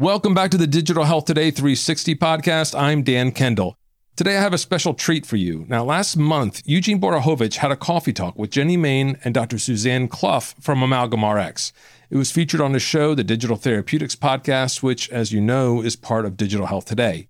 Welcome back to the Digital Health Today 360 podcast. I'm Dan Kendall. Today I have a special treat for you. Now, last month, Eugene Borukhovich had a coffee talk with Jenny Main and Dr. Suzanne Clough from Amalgam RX. It was featured on the show, the Digital Therapeutics podcast, which, as you know, is part of Digital Health Today.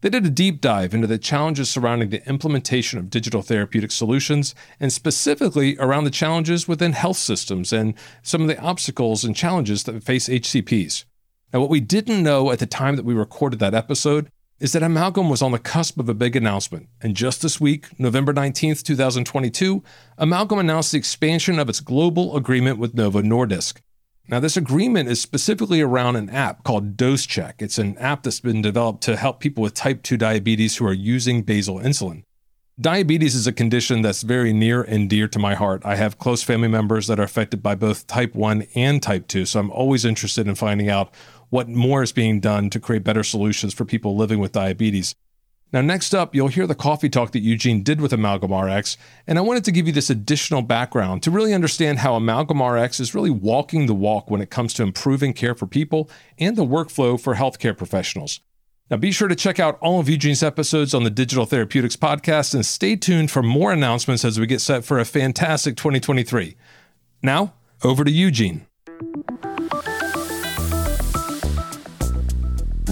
They did a deep dive into the challenges surrounding the implementation of digital therapeutic solutions, and specifically around the challenges within health systems and some of the obstacles and challenges that face HCPs. Now, what we didn't know at the time that we recorded that episode is that Amalgam was on the cusp of a big announcement. And just this week, November 19th, 2022, Amalgam announced the expansion of its global agreement with Novo Nordisk. Now, this agreement is specifically around an app called Dose Check. It's an app that's been developed to help people with type 2 diabetes who are using basal insulin. Diabetes is a condition that's very near and dear to my heart. I have close family members that are affected by both type 1 and type 2, so I'm always interested in finding out what more is being done to create better solutions for people living with diabetes. Now, next up, you'll hear the coffee talk that Eugene did with Amalgam RX, and I wanted to give you this additional background to really understand how Amalgam RX is really walking the walk when it comes to improving care for people and the workflow for healthcare professionals. Now, be sure to check out all of Eugene's episodes on the Digital Therapeutics podcast and stay tuned for more announcements as we get set for a fantastic 2023. Now, over to Eugene.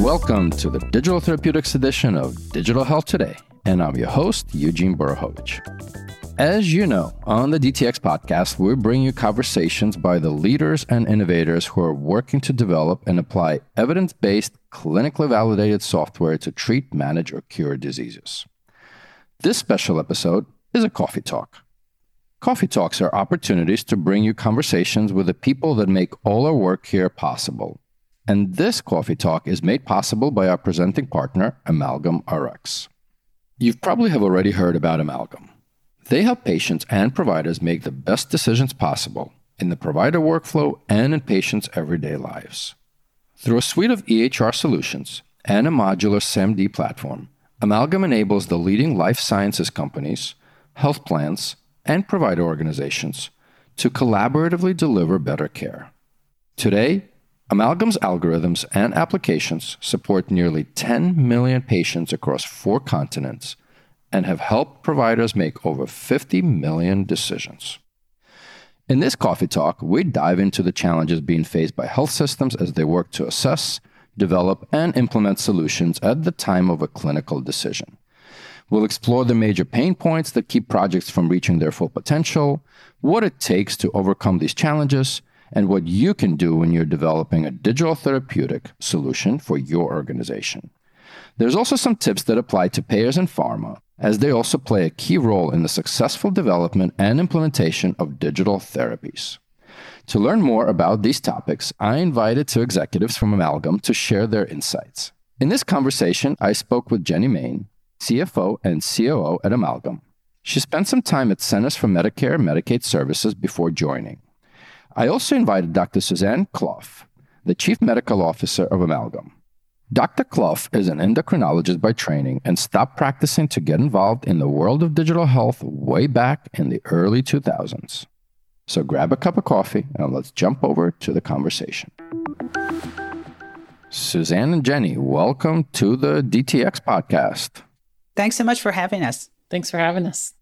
Welcome to the Digital Therapeutics edition of Digital Health Today, and I'm your host, Eugene Borukhovich. As you know, on the DTX podcast, we bring you conversations by the leaders and innovators who are working to develop and apply evidence based, clinically validated software to treat, manage, or cure diseases. This special episode is a coffee talk. Coffee talks are opportunities to bring you conversations with the people that make all our work here possible and this coffee talk is made possible by our presenting partner, Amalgam RX. You probably have already heard about Amalgam. They help patients and providers make the best decisions possible in the provider workflow and in patients' everyday lives. Through a suite of EHR solutions and a modular SaMD platform, Amalgam enables the leading life sciences companies, health plans, and provider organizations to collaboratively deliver better care. Today, Amalgam's algorithms and applications support nearly 10 million patients across four continents and have helped providers make over 50 million decisions. In this coffee talk, we dive into the challenges being faced by health systems as they work to assess, develop, and implement solutions at the time of a clinical decision. We'll explore the major pain points that keep projects from reaching their full potential, what it takes to overcome these challenges, and what you can do when you're developing a digital therapeutic solution for your organization. There's also some tips that apply to payers and pharma, as they also play a key role in the successful development and implementation of digital therapies. To learn more about these topics, I invited two executives from Amalgam to share their insights. In this conversation, I spoke with Jenny Main, CFO and COO at Amalgam. She spent some time at Centers for Medicare and Medicaid Services before joining. I also invited Dr. Suzanne Clough, the Chief Medical Officer of Amalgam. Dr. Clough is an endocrinologist by training and stopped practicing to get involved in the world of digital health way back in the early 2000s. So grab a cup of coffee and let's jump over to the conversation. Suzanne and Jenny, welcome to the DTX podcast. Thanks so much for having us. Thanks for having us.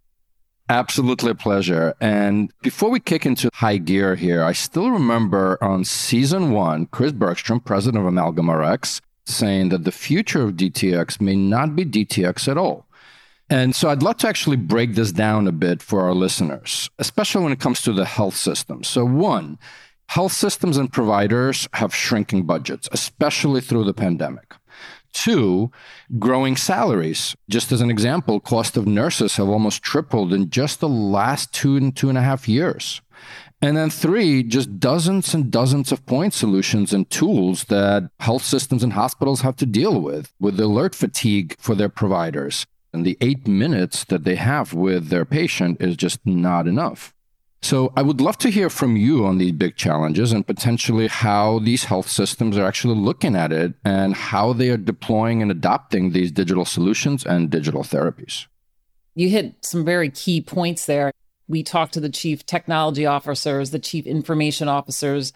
Absolutely a pleasure. And before we kick into high gear here, I still remember on season one, Chris Bergstrom, president of Amalgam RX, saying that the future of DTX may not be DTX at all. And so I'd love to actually break this down a bit for our listeners, especially when it comes to the health system. So, one, health systems and providers have shrinking budgets, especially through the pandemic. Two, growing salaries. Just as an example, cost of nurses have almost tripled in just the last two and two and a half years. And then three, just dozens and dozens of point solutions and tools that health systems and hospitals have to deal with, with alert fatigue for their providers. And the eight minutes that they have with their patient is just not enough. So I would love to hear from you on these big challenges and potentially how these health systems are actually looking at it and how they are deploying and adopting these digital solutions and digital therapies. You hit some very key points there. We talked to the chief technology officers, the chief information officers,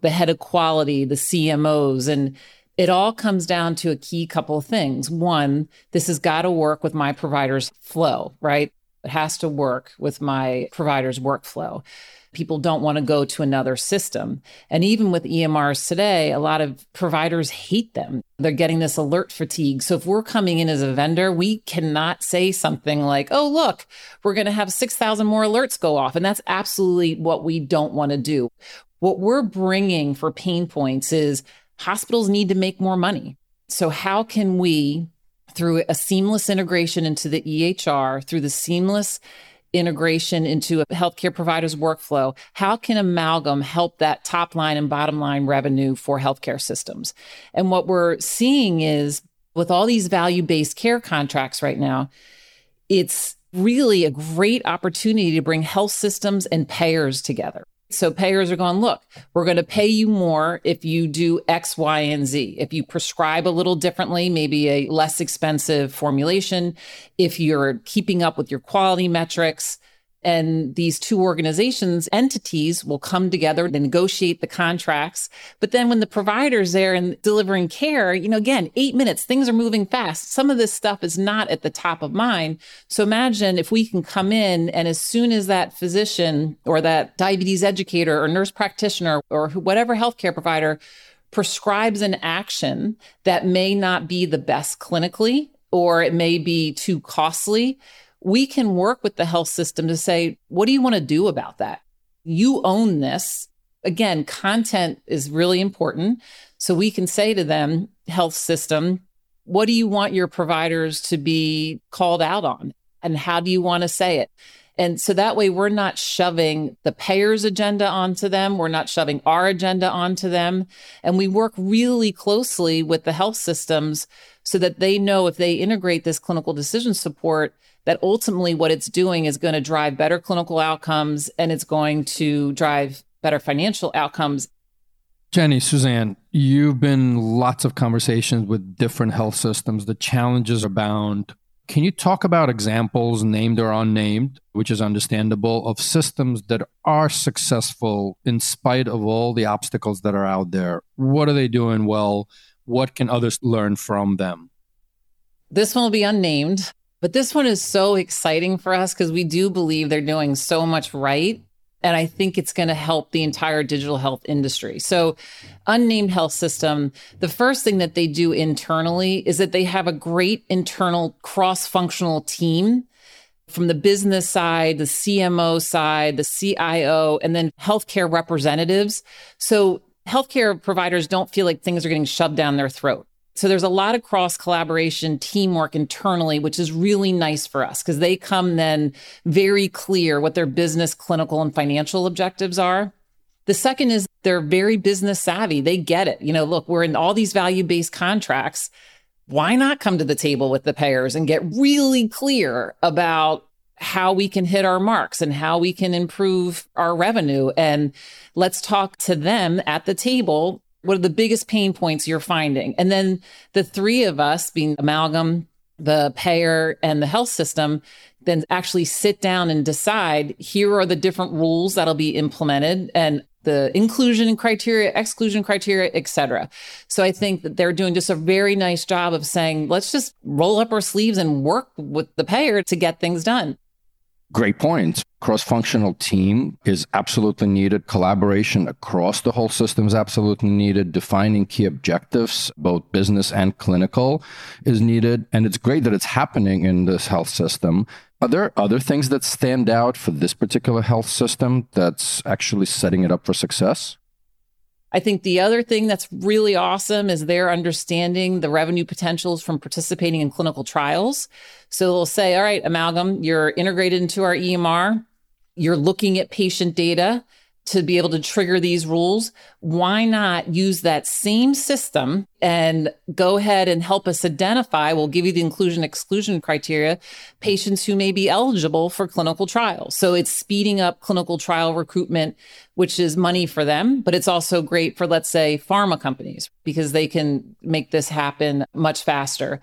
the head of quality, the CMOs, and It all comes down to a key couple of things. One, this has got to work with my provider's flow, right? It has to work with my provider's workflow. People don't want to go to another system. And even with EMRs today, a lot of providers hate them. They're getting this alert fatigue. So if we're coming in as a vendor, we cannot say something like, oh, look, we're going to have 6,000 more alerts go off. And that's absolutely what we don't want to do. What we're bringing for pain points is hospitals need to make more money. So, how can we, through a seamless integration into the EHR, through the seamless integration into a healthcare provider's workflow, how can Amalgam help that top line and bottom line revenue for healthcare systems? And what we're seeing is with all these value based care contracts right now, it's really a great opportunity to bring health systems and payers together. So payers are going, look, we're going to pay you more if you do X, Y, and Z. If you prescribe a little differently, maybe a less expensive formulation, if you're keeping up with your quality metrics, and these two organizations entities will come together to negotiate the contracts. But then when the provider's there and delivering care you know again eight minutes things are moving fast. Some of this stuff is not at the top of mind. So imagine if we can come in and as soon as that physician or that diabetes educator or nurse practitioner or whatever healthcare provider prescribes an action that may not be the best clinically or it may be too costly we can work with the health system to say, what do you want to do about that? You own this. Again, content is really important. So we can say to them, health system, what do you want your providers to be called out on? And how do you want to say it? And so that way, we're not shoving the payer's agenda onto them. We're not shoving our agenda onto them. And we work really closely with the health systems so that they know if they integrate this clinical decision support, that ultimately what it's doing is going to drive better clinical outcomes and it's going to drive better financial outcomes. Jenny, Suzanne, you've been lots of conversations with different health systems. The challenges abound. Can you talk about examples, named or unnamed, which is understandable, of systems that are successful in spite of all the obstacles that are out there? What are they doing well? What can others learn from them? This one will be unnamed. But this one is so exciting for us because we do believe they're doing so much right. And I think it's going to help the entire digital health industry. So, unnamed health system, the first thing that they do internally is that they have a great internal cross functional team from the business side, the CMO side, the CIO, and then healthcare representatives. So, healthcare providers don't feel like things are getting shoved down their throat. So there's a lot of cross collaboration, teamwork internally, which is really nice for us because they come then very clear what their business, clinical, and financial objectives are. The second is they're very business savvy. They get it. You know, look, we're in all these value based contracts. Why not come to the table with the payers and get really clear about how we can hit our marks and how we can improve our revenue? And let's talk to them at the table what are the biggest pain points you're finding? And then the three of us, being Amalgam, the payer, and the health system, then actually sit down and decide here are the different rules that'll be implemented and the inclusion criteria, exclusion criteria, et cetera. So I think that they're doing just a very nice job of saying, let's just roll up our sleeves and work with the payer to get things done. Great points. Cross functional team is absolutely needed. Collaboration across the whole system is absolutely needed. Defining key objectives, both business and clinical, is needed. And it's great that it's happening in this health system. Are there other things that stand out for this particular health system that's actually setting it up for success? I think the other thing that's really awesome is they're understanding the revenue potentials from participating in clinical trials. So they'll say, all right, Amalgam, you're integrated into our EMR. You're looking at patient data to be able to trigger these rules, why not use that same system and go ahead and help us identify? We'll give you the inclusion exclusion criteria, patients who may be eligible for clinical trials. So it's speeding up clinical trial recruitment, which is money for them, but it's also great for, let's say, pharma companies because they can make this happen much faster.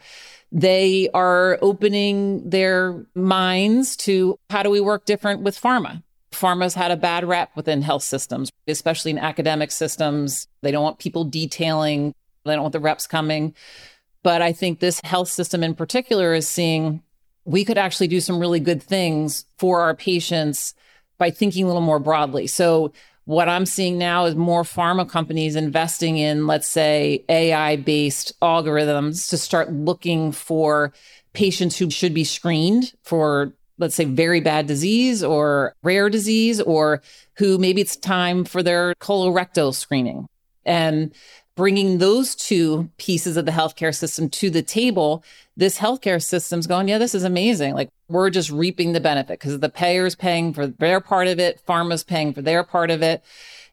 They are opening their minds to how do we work different with pharma? Pharma's had a bad rep within health systems, especially in academic systems. They don't want people detailing They don't want the reps coming. But I think this health system in particular is seeing we could actually do some really good things for our patients by thinking a little more broadly. So what I'm seeing now is more pharma companies investing in, let's say, AI based algorithms to start looking for patients who should be screened for, let's say, very bad disease or rare disease, or who maybe it's time for their colorectal screening. And bringing those two pieces of the healthcare system to the table, this healthcare system's going, yeah, this is amazing. Like we're just reaping the benefit because the payers paying for their part of it, pharma's paying for their part of it.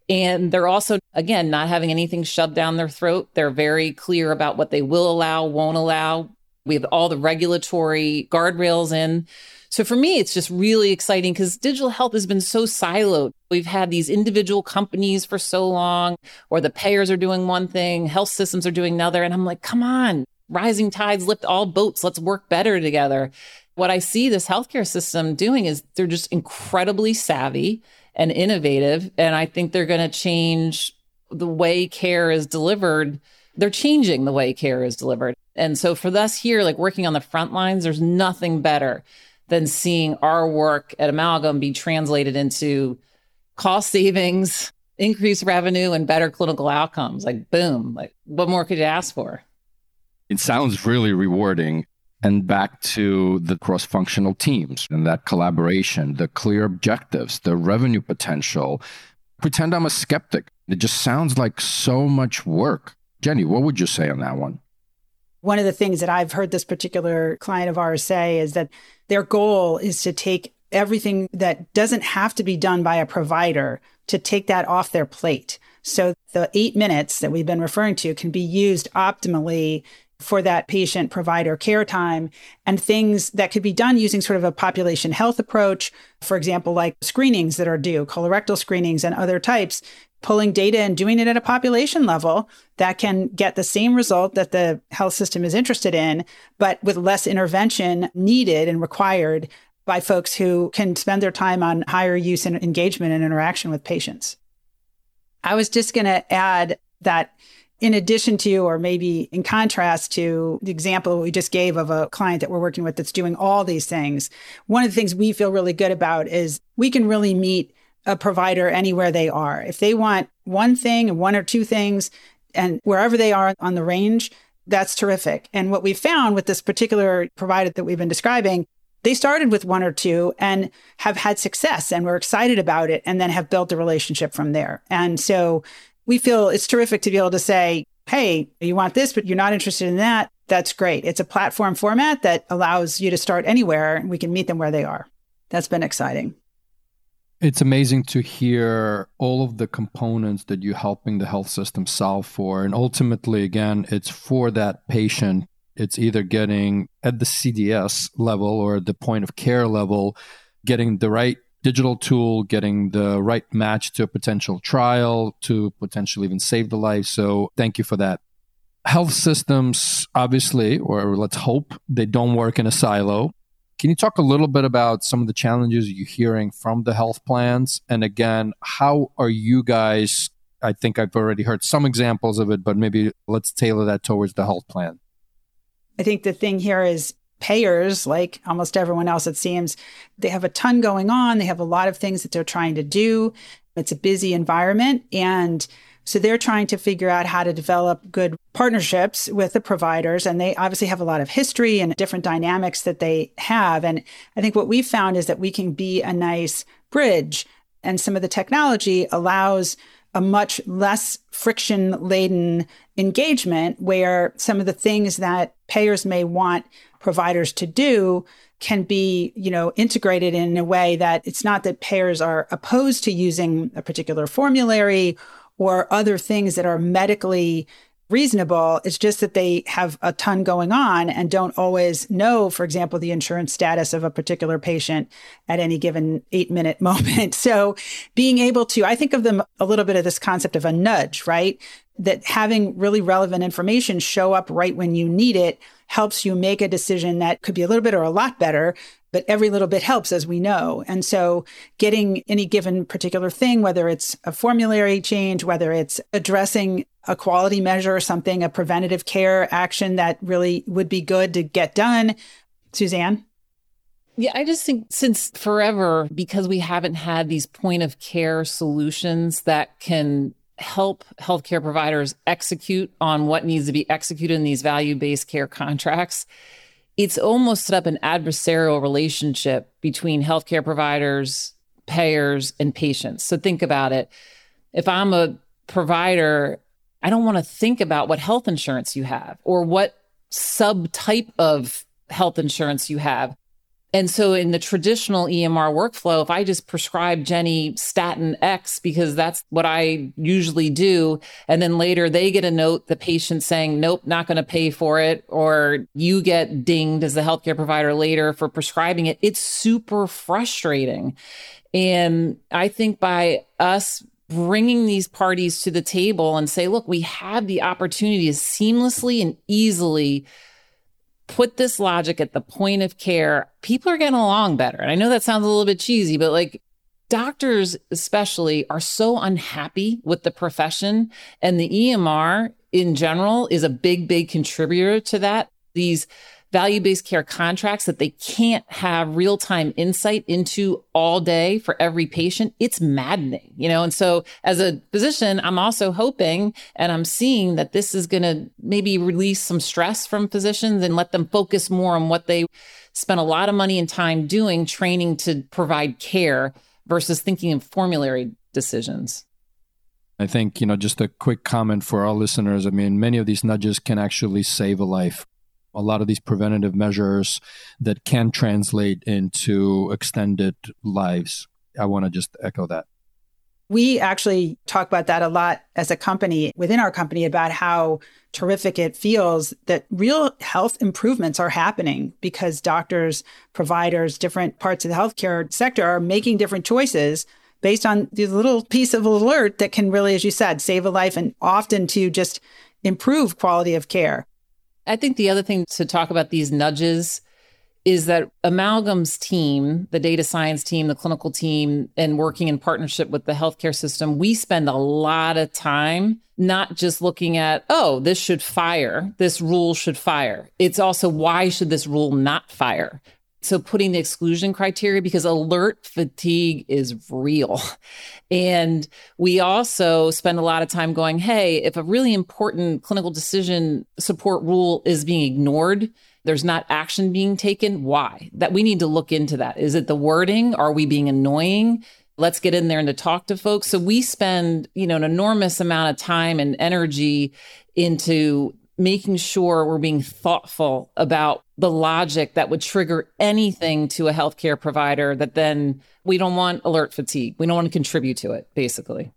And they're also, again, not having anything shoved down their throat. They're very clear about what they will allow, won't allow. We have all the regulatory guardrails in. So for me, it's just really exciting because digital health has been so siloed. We've had these individual companies for so long, or the payers are doing one thing, health systems are doing another. And I'm like, come on, rising tides lift all boats. Let's work better together. What I see this healthcare system doing is they're just incredibly savvy and innovative. And I think they're going to change the way care is delivered. They're changing the way care is delivered. And so for us here, like working on the front lines, there's nothing better than seeing our work at Amalgam be translated into cost savings, increased revenue, and better clinical outcomes. Like, boom, like, what more could you ask for? It sounds really rewarding. And back to the cross functional teams and that collaboration, the clear objectives, the revenue potential. Pretend I'm a skeptic. It just sounds like so much work. Jenny, what would you say on that one? One of the things that I've heard this particular client of ours say is that their goal is to take everything that doesn't have to be done by a provider to take that off their plate. So the eight minutes that we've been referring to can be used optimally for that patient provider care time and things that could be done using sort of a population health approach. For example, like screenings that are due, colorectal screenings and other types pulling data and doing it at a population level that can get the same result that the health system is interested in, but with less intervention needed and required by folks who can spend their time on higher use and engagement and interaction with patients. I was just going to add that in addition to, or maybe in contrast to the example we just gave of a client that we're working with that's doing all these things, one of the things we feel really good about is we can really meet a provider anywhere they are. If they want one thing, and one or two things, and wherever they are on the range, that's terrific. And what we found with this particular provider that we've been describing, they started with one or two and have had success and we're excited about it and then have built a relationship from there. And so we feel it's terrific to be able to say, hey, you want this, but you're not interested in that. That's great. It's a platform format that allows you to start anywhere and we can meet them where they are. That's been exciting. It's amazing to hear all of the components that you're helping the health system solve for. And ultimately, again, it's for that patient. It's either getting at the CDS level or the point of care level, getting the right digital tool, getting the right match to a potential trial to potentially even save the life. So, thank you for that. Health systems, obviously, or let's hope they don't work in a silo. Can you talk a little bit about some of the challenges you're hearing from the health plans? And again, how are you guys? I think I've already heard some examples of it, but maybe let's tailor that towards the health plan. I think the thing here is payers, like almost everyone else, it seems, they have a ton going on. They have a lot of things that they're trying to do. It's a busy environment. And so they're trying to figure out how to develop good partnerships with the providers. And they obviously have a lot of history and different dynamics that they have. And I think what we've found is that we can be a nice bridge. And some of the technology allows a much less friction laden engagement where some of the things that payers may want providers to do can be you know integrated in a way that it's not that payers are opposed to using a particular formulary or other things that are medically reasonable. It's just that they have a ton going on and don't always know, for example, the insurance status of a particular patient at any given eight minute moment. So being able to, I think of them a little bit of this concept of a nudge, right? That having really relevant information show up right when you need it helps you make a decision that could be a little bit or a lot better but every little bit helps, as we know. And so, getting any given particular thing, whether it's a formulary change, whether it's addressing a quality measure or something, a preventative care action that really would be good to get done. Suzanne? Yeah, I just think since forever, because we haven't had these point of care solutions that can help healthcare providers execute on what needs to be executed in these value based care contracts, it's almost set up an adversarial relationship between healthcare providers, payers, and patients. So think about it. If I'm a provider, I don't want to think about what health insurance you have or what subtype of health insurance you have. And so in the traditional EMR workflow, if I just prescribe Jenny statin X because that's what I usually do, and then later they get a note, the patient saying, nope, not going to pay for it, or you get dinged as the healthcare provider later for prescribing it, it's super frustrating. And I think by us bringing these parties to the table and say, look, we have the opportunity to seamlessly and easily put this logic at the point of care, people are getting along better. And I know that sounds a little bit cheesy, but like doctors, especially, are so unhappy with the profession. And the EMR in general is a big, big contributor to that. These value based care contracts that they can't have real time insight into all day for every patient, it's maddening, you know? And so as a physician, I'm also hoping and I'm seeing that this is going to maybe release some stress from physicians and let them focus more on what they spent a lot of money and time doing, training to provide care versus thinking of formulary decisions. I think, you know, just a quick comment for our listeners. I mean, many of these nudges can actually save a life a lot of these preventative measures that can translate into extended lives. I want to just echo that. We actually talk about that a lot as a company within our company about how terrific it feels that real health improvements are happening because doctors, providers, different parts of the healthcare sector are making different choices based on this little piece of alert that can really, as you said, save a life and often to just improve quality of care. I think the other thing to talk about these nudges is that Amalgam's team, the data science team, the clinical team, and working in partnership with the healthcare system, we spend a lot of time not just looking at, oh, this should fire, this rule should fire. It's also why should this rule not fire? So putting the exclusion criteria because alert fatigue is real. And we also spend a lot of time going, hey, if a really important clinical decision support rule is being ignored, there's not action being taken. Why? That we need to look into that. Is it the wording? Are we being annoying? Let's get in there and to talk to folks. So we spend, you know, an enormous amount of time and energy into making sure we're being thoughtful about the logic that would trigger anything to a healthcare provider that then we don't want alert fatigue. We don't want to contribute to it, basically.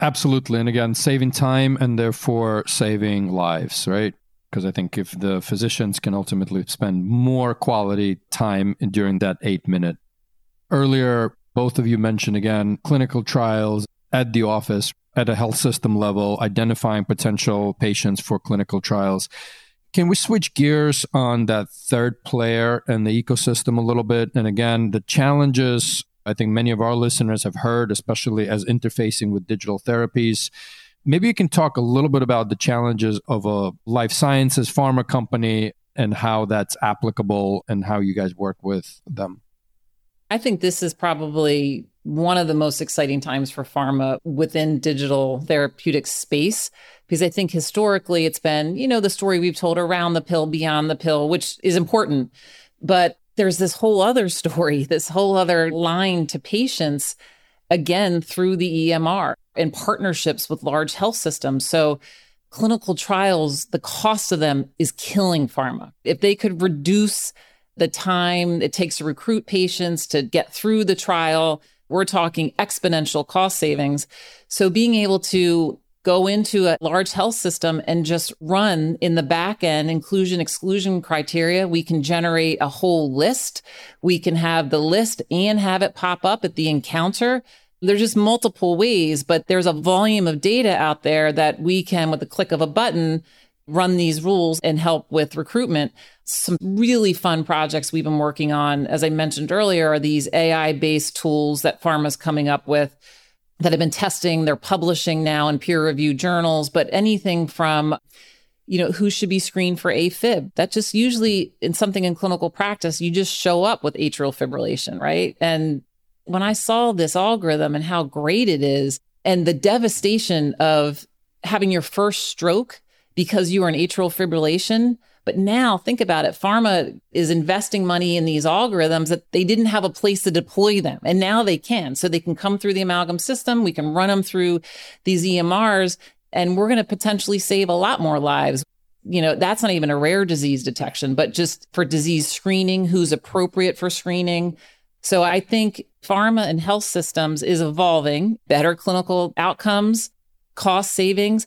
Absolutely. And again, saving time and therefore saving lives, right? Because I think if the physicians can ultimately spend more quality time during that eight minute. Earlier, both of you mentioned again clinical trials at the office at a health system level, identifying potential patients for clinical trials. Can we switch gears on that third player and the ecosystem a little bit? And again, the challenges I think many of our listeners have heard, especially as interfacing with digital therapies. Maybe you can talk a little bit about the challenges of a life sciences pharma company and how that's applicable and how you guys work with them. I think this is probably one of the most exciting times for pharma within digital therapeutic space because I think historically it's been, you know, the story we've told around the pill, beyond the pill, which is important. But there's this whole other story, this whole other line to patients, again, through the EMR and partnerships with large health systems. So clinical trials, the cost of them is killing pharma. If they could reduce the time it takes to recruit patients to get through the trial, we're talking exponential cost savings. So being able to go into a large health system and just run in the back end inclusion exclusion criteria. We can generate a whole list. We can have the list and have it pop up at the encounter. There's just multiple ways, but there's a volume of data out there that we can, with the click of a button, run these rules and help with recruitment. Some really fun projects we've been working on, as I mentioned earlier, are these AI based tools that pharma's coming up with that have been testing, they're publishing now in peer reviewed journals, but anything from you know, who should be screened for AFib. That just usually in something in clinical practice, you just show up with atrial fibrillation, right? And when I saw this algorithm and how great it is, and the devastation of having your first stroke because you are in atrial fibrillation. But now think about it. Pharma is investing money in these algorithms that they didn't have a place to deploy them. And now they can. So they can come through the Amalgam system. We can run them through these EMRs and we're going to potentially save a lot more lives. You know, that's not even a rare disease detection, but just for disease screening, who's appropriate for screening. So I think pharma and health systems is evolving, better clinical outcomes, cost savings.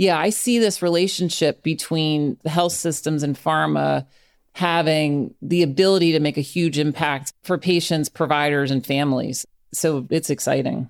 Yeah, I see this relationship between the health systems and pharma having the ability to make a huge impact for patients, providers, and families. So it's exciting.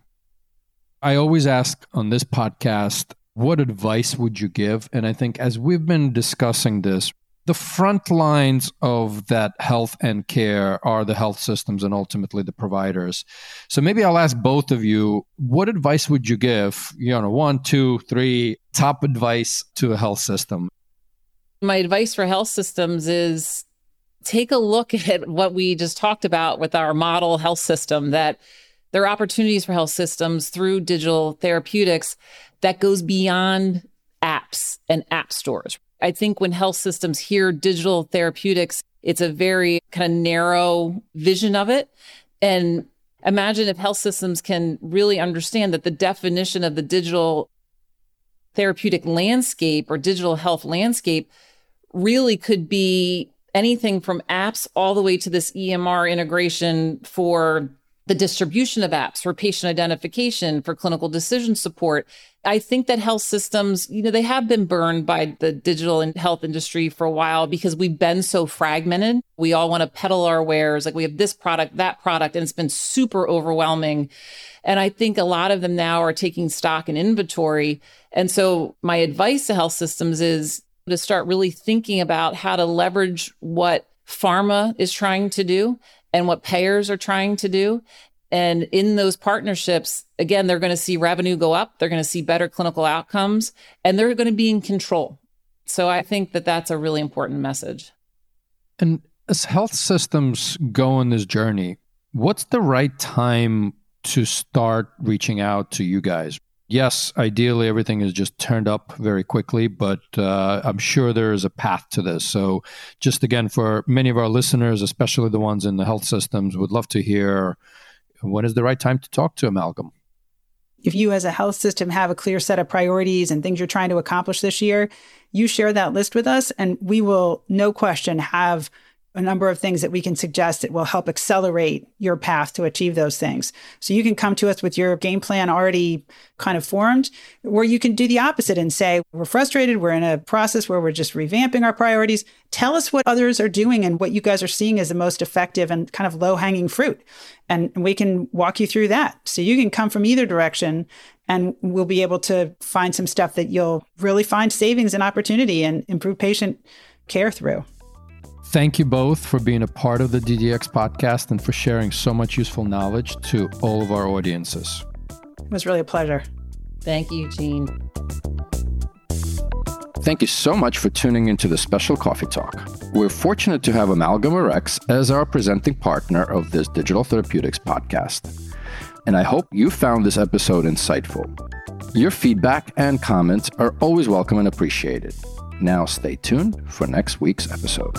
I always ask on this podcast, what advice would you give? And I think as we've been discussing this, the front lines of that health and care are the health systems and ultimately the providers. So maybe I'll ask both of you, what advice would you give? You know, one, two, three top advice to a health system. My advice for health systems is take a look at what we just talked about with our model health system that there are opportunities for health systems through digital therapeutics that goes beyond apps and app stores. I think when health systems hear digital therapeutics, it's a very kind of narrow vision of it. And imagine if health systems can really understand that the definition of the digital therapeutic landscape or digital health landscape really could be anything from apps all the way to this EMR integration for the distribution of apps for patient identification, for clinical decision support. I think that health systems, you know, they have been burned by the digital and health industry for a while because we've been so fragmented. We all want to peddle our wares. Like we have this product, that product, and it's been super overwhelming. And I think a lot of them now are taking stock and inventory. And so my advice to health systems is to start really thinking about how to leverage what pharma is trying to do and what payers are trying to do and in those partnerships, again, they're going to see revenue go up, they're going to see better clinical outcomes, and they're going to be in control. So I think that that's a really important message. And as health systems go on this journey, what's the right time to start reaching out to you guys? Yes, ideally everything is just turned up very quickly, but uh, I'm sure there is a path to this. So, just again, for many of our listeners, especially the ones in the health systems, would love to hear when is the right time to talk to Amalgam? If you, as a health system, have a clear set of priorities and things you're trying to accomplish this year, you share that list with us, and we will, no question, have a number of things that we can suggest that will help accelerate your path to achieve those things. So you can come to us with your game plan already kind of formed, or you can do the opposite and say, we're frustrated. We're in a process where we're just revamping our priorities. Tell us what others are doing and what you guys are seeing as the most effective and kind of low hanging fruit. And we can walk you through that. So you can come from either direction and we'll be able to find some stuff that you'll really find savings and opportunity and improve patient care through. Thank you both for being a part of the DTX podcast and for sharing so much useful knowledge to all of our audiences. It was really a pleasure. Thank you, Gene. Thank you so much for tuning into the special coffee talk. We're fortunate to have Amalgam RX as our presenting partner of this digital therapeutics podcast. And I hope you found this episode insightful. Your feedback and comments are always welcome and appreciated. Now, stay tuned for next week's episode.